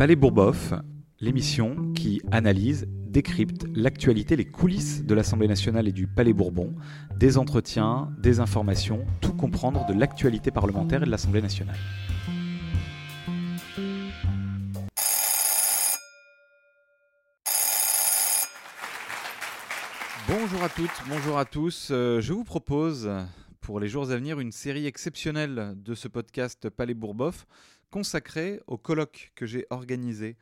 Palais Bourboff, l'émission qui analyse, décrypte l'actualité, les coulisses de l'Assemblée nationale et du Palais Bourbon, des entretiens, des informations, tout comprendre de l'actualité parlementaire et de l'Assemblée nationale. Bonjour à toutes, bonjour à tous. Euh, je vous propose pour les jours à venir une série exceptionnelle de ce podcast Palais Bourboff consacré au colloque que j'ai organisé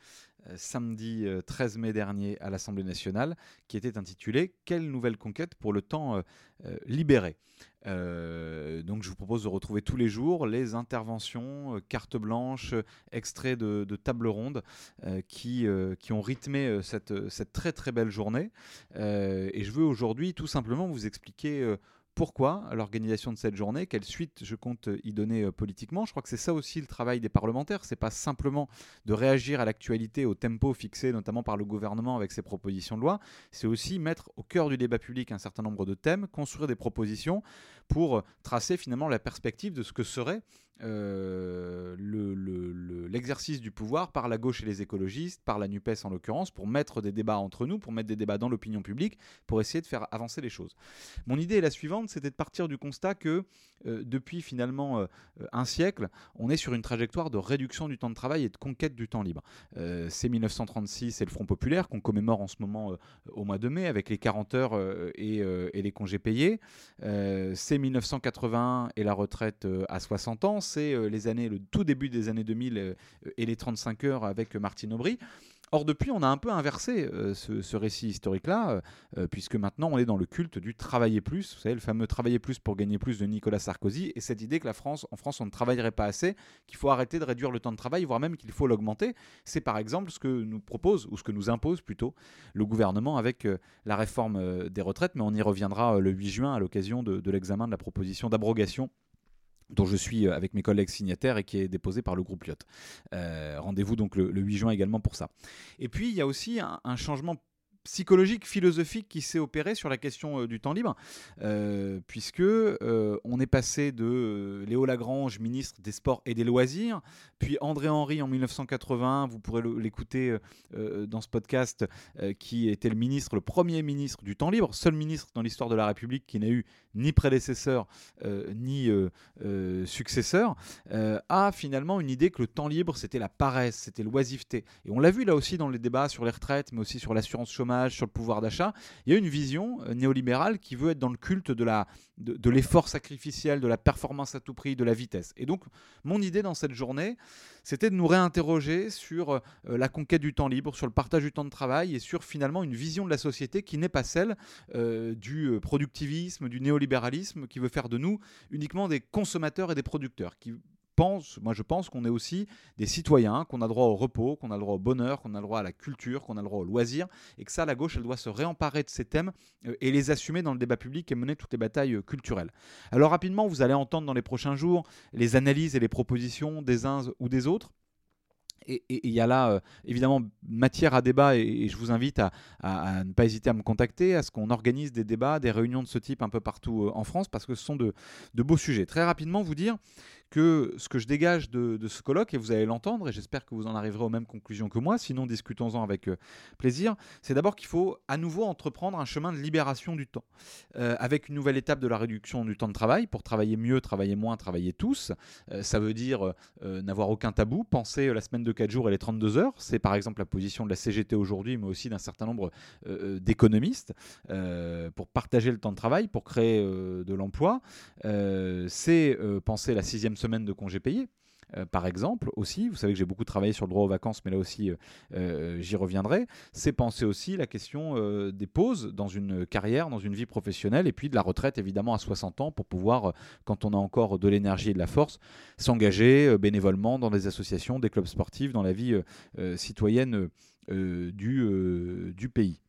euh, samedi 13 euh, mai dernier à l'Assemblée nationale, qui était intitulé Quelle nouvelle conquête pour le temps euh, libéré donc je vous propose de retrouver tous les jours les interventions, cartes blanches, extraits de, de tables rondes qui, qui ont rythmé cette, cette très très belle journée. et je veux aujourd'hui tout simplement vous expliquer pourquoi l'organisation de cette journée, quelle suite je compte y donner euh, politiquement. Je crois que c'est ça aussi le travail des parlementaires, c'est pas simplement de réagir à l'actualité au tempo fixé notamment par le gouvernement avec ses propositions de loi, c'est aussi mettre au cœur du débat public un certain nombre de thèmes, construire des propositions pour tracer finalement la perspective de ce que serait euh, l'exercice du pouvoir par la gauche et les écologistes, par la NUPES en l'occurrence, pour mettre des débats entre nous, pour mettre des débats dans l'opinion publique, pour essayer de faire avancer les choses. Mon idée est la suivante, c'était de partir du constat que euh, depuis finalement euh, un siècle, on est sur une trajectoire de réduction du temps de travail et de conquête du temps libre. c'est 1936 et le Front populaire qu'on commémore en ce moment au mois de mai avec les 40 heures et, et, les congés payés. c'est 1981 et la retraite à 60 ans c'est euh, les années, le tout début des années 2000 euh, et les 35 heures avec Martine Aubry. Or, depuis, on a un peu inversé euh, ce, récit historique-là, puisque maintenant, on est dans le culte du travailler plus. Vous savez, le fameux travailler plus pour gagner plus de Nicolas Sarkozy, et cette idée que la France, en France, on ne travaillerait pas assez, qu'il faut arrêter de réduire le temps de travail, voire même qu'il faut l'augmenter. C'est par exemple ce que nous propose, ou ce que nous impose plutôt, le gouvernement avec la réforme des retraites, mais on y reviendra le 8 juin à l'occasion de l'examen de la proposition d'abrogation dont je suis euh, avec mes collègues signataires et qui est déposé par le groupe Lyot. Euh, rendez-vous donc le, 8 juin également pour ça. Et puis il y a aussi un, un changement psychologique, philosophique qui s'est opéré sur la question euh, du temps libre, euh, puisque euh, on est passé de Léo Lagrange, ministre des Sports et des Loisirs, puis André Henry en 1980, vous pourrez l'écouter dans ce podcast, qui était le ministre, le premier ministre du temps libre, seul ministre dans l'histoire de la République qui n'a eu ni prédécesseur ni successeur, a finalement une idée que le temps libre c'était la paresse, c'était l'oisiveté. Et on l'a vu là aussi dans les débats sur les retraites, mais aussi sur l'assurance chômage sur le pouvoir d'achat. Il y a une vision euh, néolibérale qui veut être dans le culte de l'effort sacrificiel, de la performance à tout prix, de la vitesse. Et donc, mon idée dans cette journée, c'était de nous réinterroger sur euh, la conquête du temps libre, sur le partage du temps de travail et sur finalement une vision de la société qui n'est pas celle euh, du productivisme, du néolibéralisme, qui veut faire de nous uniquement des consommateurs et des producteurs, moi je pense qu'on est aussi des citoyens, qu'on a droit au repos, qu'on a le droit au bonheur, qu'on a le droit à la culture, qu'on a le droit au loisir, et que ça, la gauche, elle doit se réemparer de ces thèmes euh, et les assumer dans le débat public et mener toutes les batailles euh, culturelles. Alors rapidement, vous allez entendre dans les prochains jours les analyses et les propositions des uns ou des autres et il y a là euh, évidemment matière à débat et, je vous invite à, ne pas hésiter à me contacter, à ce qu'on organise des débats, des réunions de ce type un peu partout en France parce que ce sont de, de beaux sujets. Très rapidement, vous dire que ce que je dégage de, ce colloque, et vous allez l'entendre, et j'espère que vous en arriverez aux mêmes conclusions que moi, sinon discutons-en avec euh, plaisir, c'est d'abord qu'il faut à nouveau entreprendre un chemin de libération du temps, euh, avec une nouvelle étape de la réduction du temps de travail, pour travailler mieux, travailler moins, travailler tous. Euh, ça veut dire n'avoir aucun tabou, penser la semaine de 4 jours et les 32 heures, c'est par exemple la position de la CGT aujourd'hui, mais aussi d'un certain nombre d'économistes, pour partager le temps de travail, pour créer de l'emploi. c'est penser la sixième semaine de congés payés. Euh, par exemple, aussi, vous savez que j'ai beaucoup travaillé sur le droit aux vacances, mais là aussi, euh, euh, j'y reviendrai, c'est penser aussi la question des pauses dans une carrière, dans une vie professionnelle, et puis de la retraite, évidemment, à 60 ans, pour pouvoir, quand on a encore de l'énergie et de la force, s'engager bénévolement dans des associations, des clubs sportifs, dans la vie citoyenne du, du pays.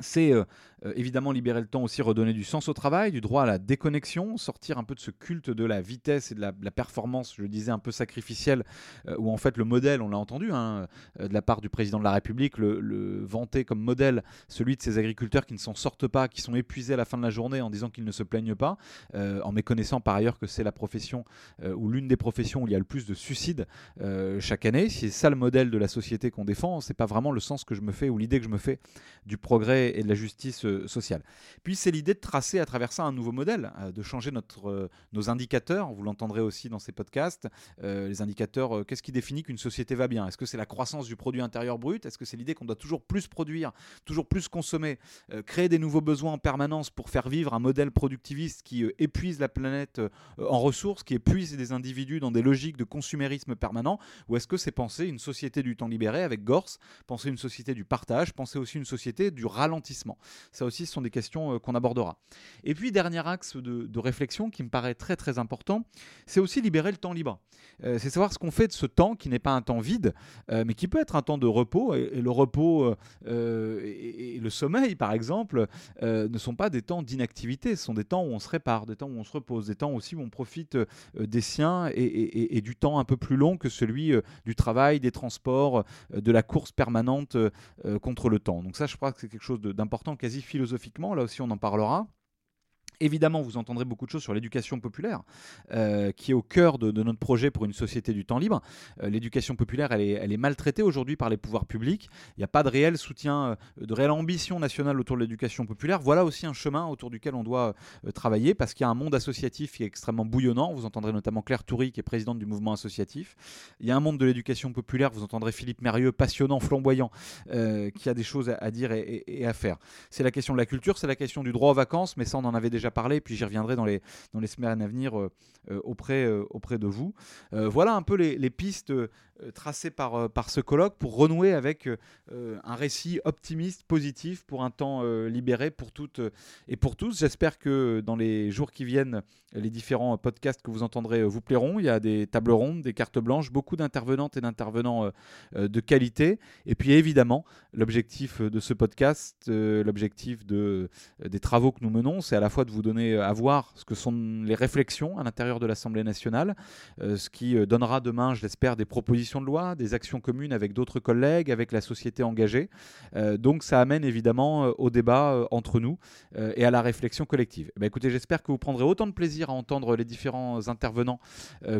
C'est euh, euh, évidemment libérer le temps aussi, redonner du sens au travail, du droit à la déconnexion, sortir un peu de ce culte de la vitesse et de la, performance, je disais, un peu sacrificielle, euh, où en fait le modèle, on l'a entendu, hein, de la part du président de la République, le, le vanter comme modèle celui de ces agriculteurs qui ne s'en sortent pas, qui sont épuisés à la fin de la journée en disant qu'ils ne se plaignent pas, en méconnaissant par ailleurs que c'est la profession ou l'une des professions où il y a le plus de suicides chaque année. Si c'est ça le modèle de la société qu'on défend, c'est pas vraiment le sens que je me fais ou l'idée que je me fais du progrès et de la justice euh, sociale. Puis c'est l'idée de tracer à travers ça un nouveau modèle, euh, de changer notre, euh, nos indicateurs, vous l'entendrez aussi dans ces podcasts, les indicateurs, qu'est-ce qui définit qu'une société va bien? Est-ce que c'est la croissance du produit intérieur brut? Est-ce que c'est l'idée qu'on doit toujours plus produire, toujours plus consommer, créer des nouveaux besoins en permanence pour faire vivre un modèle productiviste qui épuise la planète en ressources, qui épuise des individus dans des logiques de consumérisme permanent? Ou est-ce que c'est penser une société du temps libéré avec Gors, penser une société du partage, penser aussi une société du ralentissement Ça aussi, ce sont des questions euh, qu'on abordera. Et puis, dernier axe de, réflexion qui me paraît très très important, c'est aussi libérer le temps libre. Euh, c'est savoir ce qu'on fait de ce temps qui n'est pas un temps vide, euh, mais qui peut être un temps de repos. Et, le repos et, le sommeil, par exemple, ne sont pas des temps d'inactivité, ce sont des temps où on se répare, des temps où on se repose, des temps aussi où on profite des siens et, du temps un peu plus long que celui du travail, des transports, de la course permanente contre le temps. Donc ça, je crois que c'est quelque chose d'important quasi philosophiquement, là aussi on en parlera. Évidemment, vous entendrez beaucoup de choses sur l'éducation populaire, euh, qui est au cœur de, notre projet pour une société du temps libre. Euh, l'éducation populaire, elle est, maltraitée aujourd'hui par les pouvoirs publics. Il n'y a pas de réel soutien, euh, de réelle ambition nationale autour de l'éducation populaire. Voilà aussi un chemin autour duquel on doit travailler, parce qu'il y a un monde associatif qui est extrêmement bouillonnant. Vous entendrez notamment Claire Toury, qui est présidente du mouvement associatif. Il y a un monde de l'éducation populaire, vous entendrez Philippe Mérieux, passionnant, flamboyant, qui a des choses à, dire et, et à faire. C'est la question de la culture, c'est la question du droit aux vacances, mais ça, on en avait déjà parler, puis j'y reviendrai dans les, dans les semaines à venir euh, euh, auprès, euh, auprès de vous. voilà un peu les, les pistes tracées par, par ce colloque pour renouer avec un récit optimiste, positif pour un temps libéré pour toutes et pour tous. J'espère que dans les jours qui viennent, les différents podcasts que vous entendrez vous plairont. Il y a des tables rondes, des cartes blanches, beaucoup d'intervenantes et d'intervenants de qualité. Et puis évidemment, l'objectif de ce podcast, l'objectif de, des travaux que nous menons, c'est à la fois de vous donner à voir ce que sont les réflexions à l'intérieur de l'Assemblée nationale, euh, ce qui euh, donnera demain, je l'espère, des propositions de loi, des actions communes avec d'autres collègues, avec la société engagée. Euh, donc ça amène évidemment au débat entre nous et à la réflexion collective. Eh ben, écoutez, j'espère que vous prendrez autant de plaisir à entendre les différents intervenants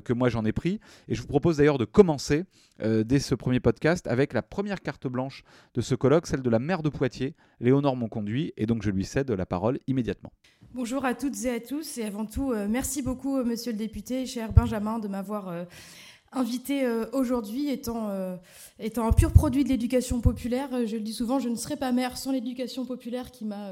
que moi j'en ai pris. Et je vous propose d'ailleurs de commencer dès ce premier podcast avec la première carte blanche de ce colloque, celle de la maire de Poitiers, Léonore Monconduit, et donc je lui cède la parole immédiatement. Bonjour à toutes et à tous, et avant tout, euh, merci beaucoup, euh, monsieur le député, cher Benjamin, de m'avoir euh, invité aujourd'hui, étant, un pur produit de l'éducation populaire. Je le dis souvent, je ne serais pas mère sans l'éducation populaire qui m'a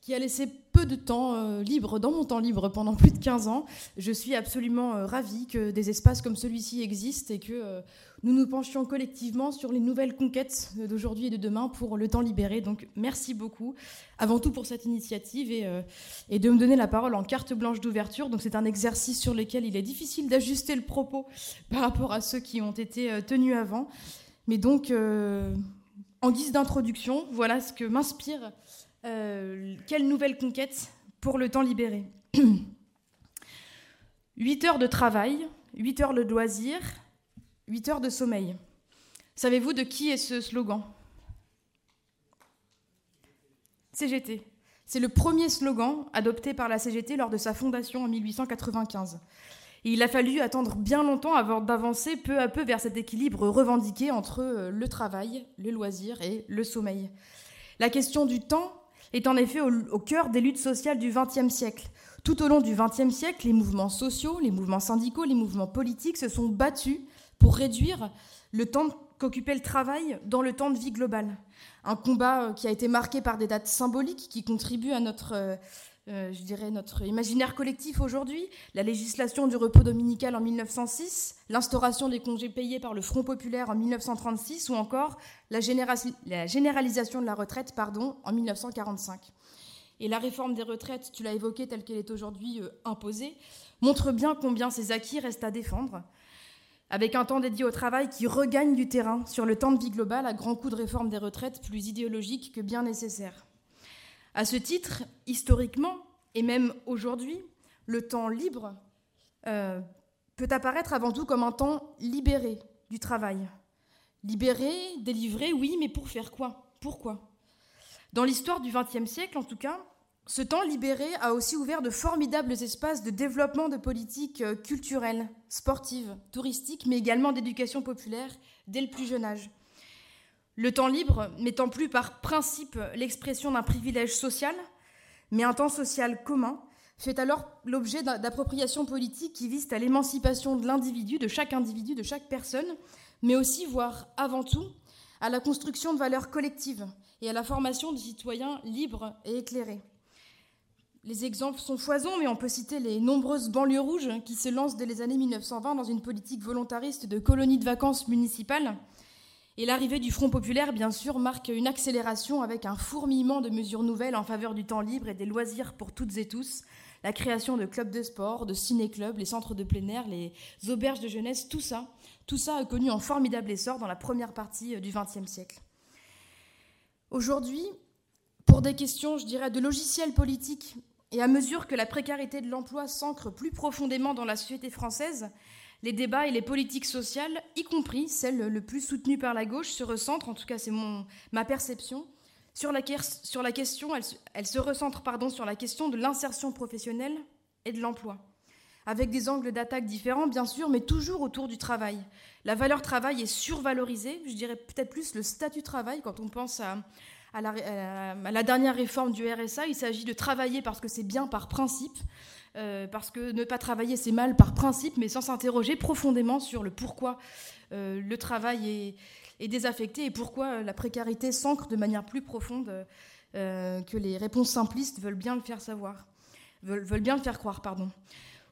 qui a laissé peu de temps euh, libre dans mon temps libre pendant plus de 15 ans. Je suis absolument euh, ravie que des espaces comme celui-ci existent et que euh, nous nous penchions collectivement sur les nouvelles conquêtes d'aujourd'hui et de demain pour le temps libéré. Donc merci beaucoup avant tout pour cette initiative et, et de me donner la parole en carte blanche d'ouverture. Donc c'est un exercice sur lequel il est difficile d'ajuster le propos par rapport à ceux qui ont été tenus avant. Mais donc, en guise d'introduction, voilà ce que m'inspire euh, quelle nouvelle conquête pour le temps libéré 8 heures de travail, 8 heures de loisir, 8 heures de sommeil. Savez-vous de qui est ce slogan? CGT. C'est le premier slogan adopté par la CGT lors de sa fondation en 1895. Et il a fallu attendre bien longtemps avant d'avancer peu à peu vers cet équilibre revendiqué entre euh, le travail, le loisir et le sommeil. La question du temps est en effet au, cœur des luttes sociales du XXe siècle. Tout au long du XXe siècle, les mouvements sociaux, les mouvements syndicaux, les mouvements politiques se sont battus pour réduire le temps qu'occupait le travail dans le temps de vie global. Un combat euh, qui a été marqué par des dates symboliques qui contribuent à notre euh, je dirais, notre imaginaire collectif aujourd'hui, la législation du repos dominical en 1906, l'instauration des congés payés par le Front populaire en 1936 ou encore la, généralisation de la retraite pardon, en 1945. Et la réforme des retraites, tu l'as évoquée telle qu'elle est aujourd'hui euh, imposée, montre bien combien ces acquis restent à défendre, avec un temps dédié au travail qui regagne du terrain sur le temps de vie global à grands coups de réforme des retraites plus idéologiques que bien nécessaires. À ce titre, historiquement, et même aujourd'hui, le temps libre euh, peut apparaître avant tout comme un temps libéré du travail. Libéré, délivré, oui, mais pour faire quoi? Pourquoi? Dans l'histoire du XXe siècle, en tout cas, ce temps libéré a aussi ouvert de formidables espaces de développement de politiques euh, culturelles, sportives, touristiques, mais également d'éducation populaire dès le plus jeune âge. Le temps libre n'étant plus par principe l'expression d'un privilège social, mais un temps social commun, fait alors l'objet d'appropriations politiques qui visent à l'émancipation de l'individu, de chaque individu, de chaque personne, mais aussi, voire avant tout, à la construction de valeurs collectives et à la formation de citoyens libres et éclairés. Les exemples sont foisons, mais on peut citer les nombreuses banlieues rouges qui se lancent dès les années 1920 dans une politique volontariste de colonies de vacances municipales. Et l'arrivée du Front populaire, bien sûr, marque une accélération avec un fourmillement de mesures nouvelles en faveur du temps libre et des loisirs pour toutes et tous. La création de clubs de sport, de ciné-clubs, les centres de plein air, les auberges de jeunesse, tout ça, tout ça a connu un formidable essor dans la première partie euh, du XXe siècle. Aujourd'hui, pour des questions, je dirais, de logiciels politiques et à mesure que la précarité de l'emploi s'ancre plus profondément dans la société française, les débats et les politiques sociales, y compris celles le plus soutenues par la gauche, se recentrent, en tout cas c'est ma perception, sur la, la question, se pardon, sur la question de l'insertion professionnelle et de l'emploi, avec des angles d'attaque différents bien sûr, mais toujours autour du travail. La valeur travail est survalorisée, je dirais peut-être plus le statut travail quand on pense à, à la, dernière réforme du RSA. Il s'agit de travailler parce que c'est bien par principe, euh, parce que ne pas travailler c'est mal par principe, mais sans s'interroger profondément sur le pourquoi euh, le travail est, désaffecté et pourquoi la précarité s'ancre de manière plus profonde euh, que les réponses simplistes veulent bien le faire savoir, veulent, bien le faire croire, pardon.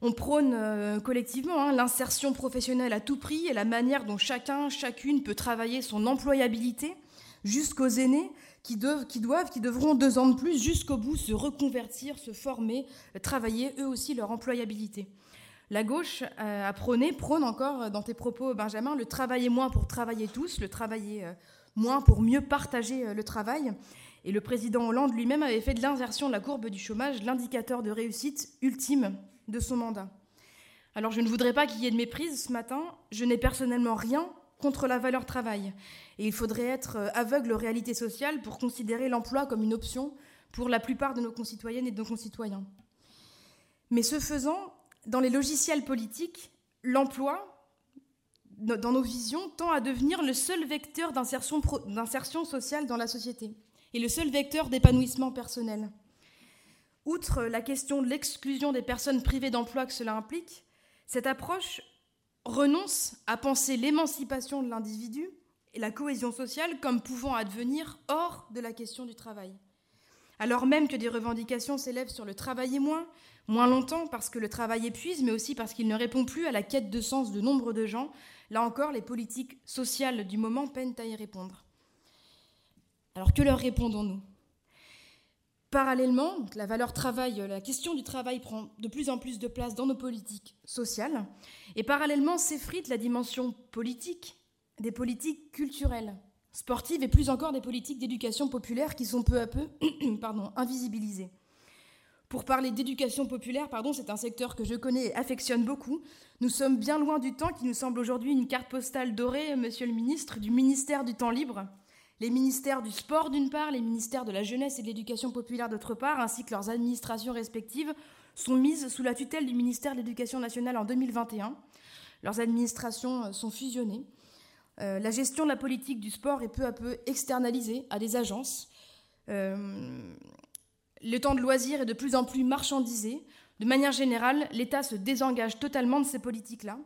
On prône collectivement hein, l'insertion professionnelle à tout prix et la manière dont chacun, chacune peut travailler son employabilité jusqu'aux aînés qui doivent, qui devront deux ans de plus jusqu'au bout se reconvertir, se former, travailler eux aussi leur employabilité. La gauche euh, a prôné, prône encore euh, dans tes propos, Benjamin, le travailler moins pour travailler tous, le travailler euh, moins pour mieux partager le travail. Et le président Hollande lui-même avait fait de l'inversion de la courbe du chômage l'indicateur de réussite ultime de son mandat. Alors je ne voudrais pas qu'il y ait de méprise ce matin. Je n'ai personnellement rien contre la valeur travail. Et il faudrait être euh, aveugle aux réalités sociales pour considérer l'emploi comme une option pour la plupart de nos concitoyennes et de nos concitoyens. Mais ce faisant, dans les logiciels politiques, l'emploi, dans nos visions, tend à devenir le seul vecteur d'insertion sociale dans la société et le seul vecteur d'épanouissement personnel. Outre la question de l'exclusion des personnes privées d'emploi que cela implique, cette approche renonce à penser l'émancipation de l'individu et la cohésion sociale comme pouvant advenir hors de la question du travail. Alors même que des revendications s'élèvent sur le travailler moins, moins longtemps parce que le travail épuise, mais aussi parce qu'il ne répond plus à la quête de sens de nombre de gens, là encore, les politiques sociales du moment peinent à y répondre. Alors que leur répondons-nous? Parallèlement, la valeur travail, la question du travail prend de plus en plus de place dans nos politiques sociales, et parallèlement s'effrite la dimension politique des politiques culturelles, sportives et plus encore des politiques d'éducation populaire qui sont peu à peu invisibilisées. Pour parler d'éducation populaire, pardon, c'est un secteur que je connais et affectionne beaucoup. Nous sommes bien loin du temps qui nous semble aujourd'hui une carte postale dorée, monsieur le ministre, du ministère du temps libre, les ministères du sport d'une part, les ministères de la jeunesse et de l'éducation populaire d'autre part, ainsi que leurs administrations respectives, sont mises sous la tutelle du ministère de l'Éducation nationale en 2021. Leurs administrations euh, sont fusionnées. Euh, la gestion de la politique du sport est peu à peu externalisée à des agences. Euh, le temps de loisir est de plus en plus marchandisé. De manière générale, l'État se désengage totalement de ces politiques-là.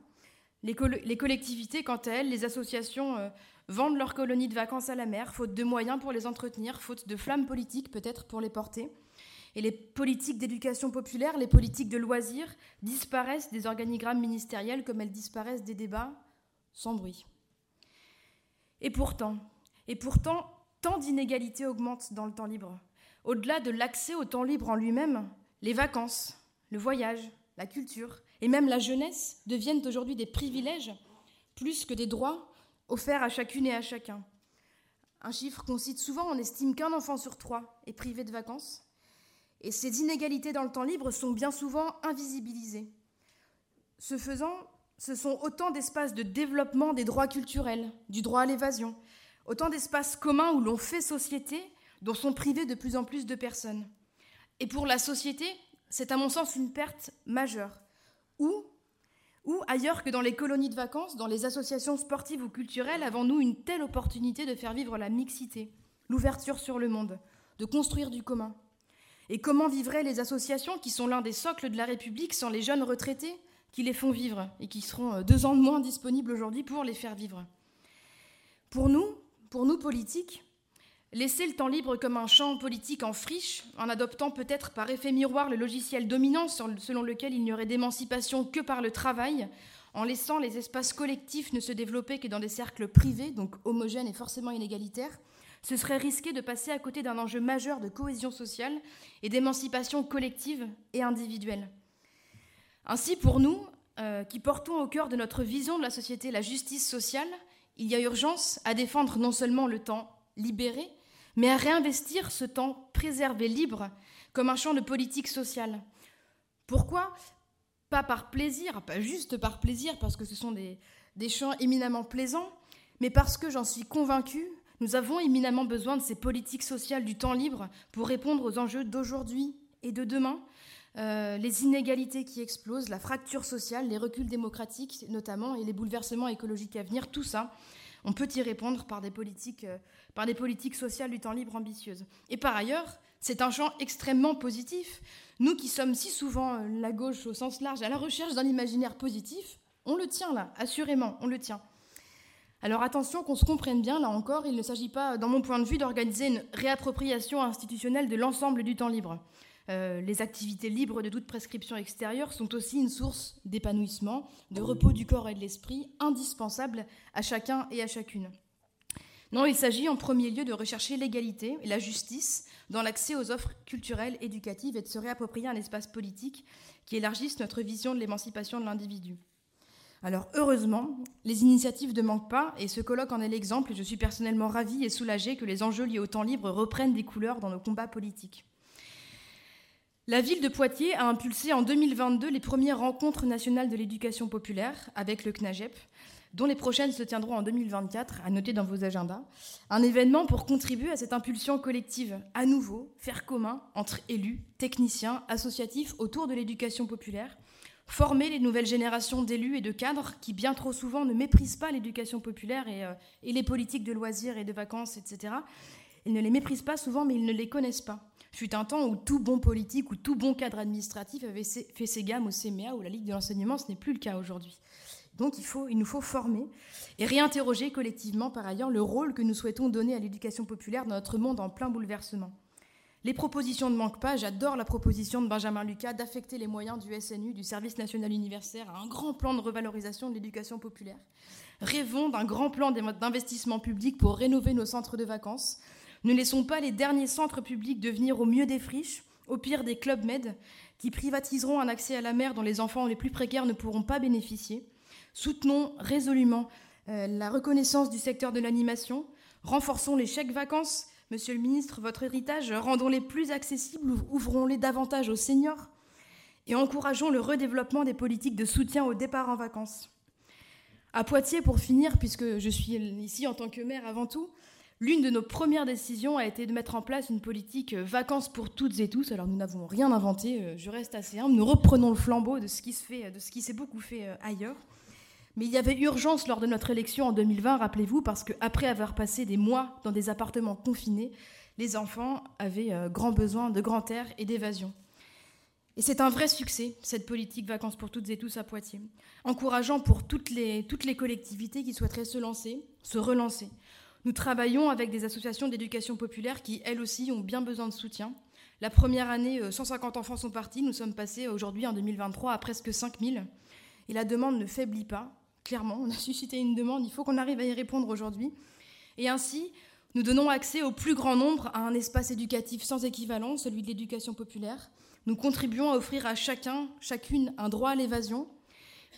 Les, collectivités, quant à elles, les associations vendent leurs colonies de vacances à la mer, faute de moyens pour les entretenir, faute de flammes politiques peut-être pour les porter. Et les politiques d'éducation populaire, les politiques de loisirs disparaissent des organigrammes ministériels comme elles disparaissent des débats sans bruit. Et pourtant, et pourtant, tant d'inégalités augmentent dans le temps libre. Au-delà de l'accès au temps libre en lui-même, les vacances, le voyage, la culture et même la jeunesse deviennent aujourd'hui des privilèges plus que des droits offert à chacune et à chacun. Un chiffre qu'on cite souvent, on estime qu'un enfant sur trois est privé de vacances. Et ces inégalités dans le temps libre sont bien souvent invisibilisées. Ce faisant, ce sont autant d'espaces de développement des droits culturels, du droit à l'évasion, autant d'espaces communs où l'on fait société, dont sont privées de plus en plus de personnes. Et pour la société, c'est à mon sens une perte majeure. Où, ou ailleurs que dans les colonies de vacances, dans les associations sportives ou culturelles, avons-nous une telle opportunité de faire vivre la mixité, l'ouverture sur le monde, de construire du commun? Et comment vivraient les associations qui sont l'un des socles de la République sans les jeunes retraités qui les font vivre et qui seront euh, deux ans de moins disponibles aujourd'hui pour les faire vivre? Pour nous, pour nous politiques, Laisser le temps libre comme un champ politique en friche, en adoptant peut-être par effet miroir le logiciel dominant selon lequel il n'y aurait d'émancipation que par le travail, en laissant les espaces collectifs ne se développer que dans des cercles privés, donc homogènes et forcément inégalitaires, ce serait risquer de passer à côté d'un enjeu majeur de cohésion sociale et d'émancipation collective et individuelle. Ainsi, pour nous, euh, qui portons au cœur de notre vision de la société la justice sociale, il y a urgence à défendre non seulement le temps libéré, mais à réinvestir ce temps préservé libre comme un champ de politique sociale. Pourquoi? Pas par plaisir, pas juste par plaisir, parce que ce sont des, champs éminemment plaisants, mais parce que j'en suis convaincue, nous avons éminemment besoin de ces politiques sociales du temps libre pour répondre aux enjeux d'aujourd'hui et de demain, euh, les inégalités qui explosent, la fracture sociale, les reculs démocratiques notamment, et les bouleversements écologiques à venir, tout ça, on peut y répondre par des politiques, euh, par des politiques sociales du temps libre ambitieuses. Et par ailleurs, c'est un champ extrêmement positif. Nous qui sommes si souvent euh, la gauche au sens large à la recherche d'un imaginaire positif, on le tient là, assurément, on le tient. Alors attention qu'on se comprenne bien, là encore, il ne s'agit pas, dans mon point de vue, d'organiser une réappropriation institutionnelle de l'ensemble du temps libre. Euh, les activités libres de toute prescription extérieure sont aussi une source d'épanouissement, de repos du corps et de l'esprit, indispensable à chacun et à chacune. Non, il s'agit en premier lieu de rechercher l'égalité et la justice dans l'accès aux offres culturelles, éducatives et de se réapproprier un espace politique qui élargisse notre vision de l'émancipation de l'individu. Alors heureusement, les initiatives ne manquent pas et ce colloque en est l'exemple et je suis personnellement ravie et soulagée que les enjeux liés au temps libre reprennent des couleurs dans nos combats politiques. La ville de Poitiers a impulsé en 2022 les premières rencontres nationales de l'éducation populaire avec le CNAGEP, dont les prochaines se tiendront en 2024, à noter dans vos agendas. Un événement pour contribuer à cette impulsion collective, à nouveau, faire commun entre élus, techniciens, associatifs autour de l'éducation populaire, former les nouvelles générations d'élus et de cadres qui bien trop souvent ne méprisent pas l'éducation populaire et, euh, et les politiques de loisirs et de vacances, etc. Ils ne les méprisent pas souvent, mais ils ne les connaissent pas fut un temps où tout bon politique ou tout bon cadre administratif avait fait ses gammes au CMA ou la Ligue de l'enseignement. Ce n'est plus le cas aujourd'hui. Donc il, faut, il nous faut former et réinterroger collectivement, par ailleurs, le rôle que nous souhaitons donner à l'éducation populaire dans notre monde en plein bouleversement. Les propositions ne manquent pas. J'adore la proposition de Benjamin Lucas d'affecter les moyens du SNU, du Service national universitaire, à un grand plan de revalorisation de l'éducation populaire. Rêvons d'un grand plan d'investissement public pour rénover nos centres de vacances, ne laissons pas les derniers centres publics devenir au mieux des friches, au pire des clubs med, qui privatiseront un accès à la mer dont les enfants les plus précaires ne pourront pas bénéficier. Soutenons résolument euh, la reconnaissance du secteur de l'animation. Renforçons les chèques vacances. Monsieur le ministre, votre héritage, rendons-les plus accessibles, ouvrons-les davantage aux seniors et encourageons le redéveloppement des politiques de soutien au départ en vacances. À Poitiers, pour finir, puisque je suis ici en tant que maire avant tout, L'une de nos premières décisions a été de mettre en place une politique euh, vacances pour toutes et tous. Alors nous n'avons rien inventé, euh, je reste assez humble. Nous reprenons le flambeau de ce qui qui s'est beaucoup fait euh, ailleurs. Mais il y avait urgence lors de notre élection en 2020, rappelez-vous, parce qu'après avoir passé des mois dans des appartements confinés, les enfants avaient grand besoin de grand air et d'évasion. Et c'est un vrai succès, cette politique vacances pour toutes et tous à Poitiers, encourageant pour toutes les collectivités qui souhaiteraient se lancer, se relancer. Nous travaillons avec des associations d'éducation populaire qui, elles aussi, ont bien besoin de soutien. La première année, 150 euh, enfants sont partis. Nous sommes passés aujourd'hui, en 2023, à presque 5000. Et la demande ne faiblit pas. Clairement, on a suscité une demande. Il faut qu'on arrive à y répondre aujourd'hui. Et ainsi, nous donnons accès au plus grand nombre à un espace éducatif sans équivalent, celui de l'éducation populaire. Nous contribuons à offrir à chacun, chacune, un droit à l'évasion,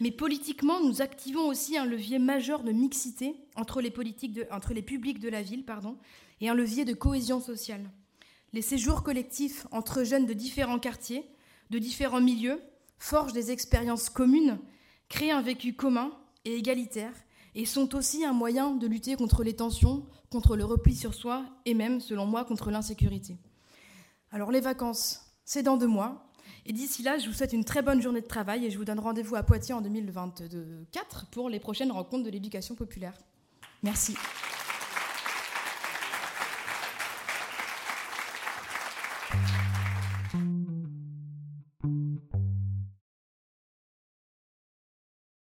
Mais politiquement, nous activons aussi un levier majeur de mixité entre les, publics de la ville pardon, et un levier de cohésion sociale. Les séjours collectifs entre jeunes de différents quartiers, de différents milieux, forgent des expériences communes, créent un vécu commun et égalitaire, et sont aussi un moyen de lutter contre les tensions, contre le repli sur soi et même, selon moi, contre l'insécurité. Alors les vacances, c'est dans deux mois. Et d'ici là, je vous souhaite une très bonne journée de travail et je vous donne rendez-vous à Poitiers en 2024 pour les prochaines rencontres de l'éducation populaire. Merci.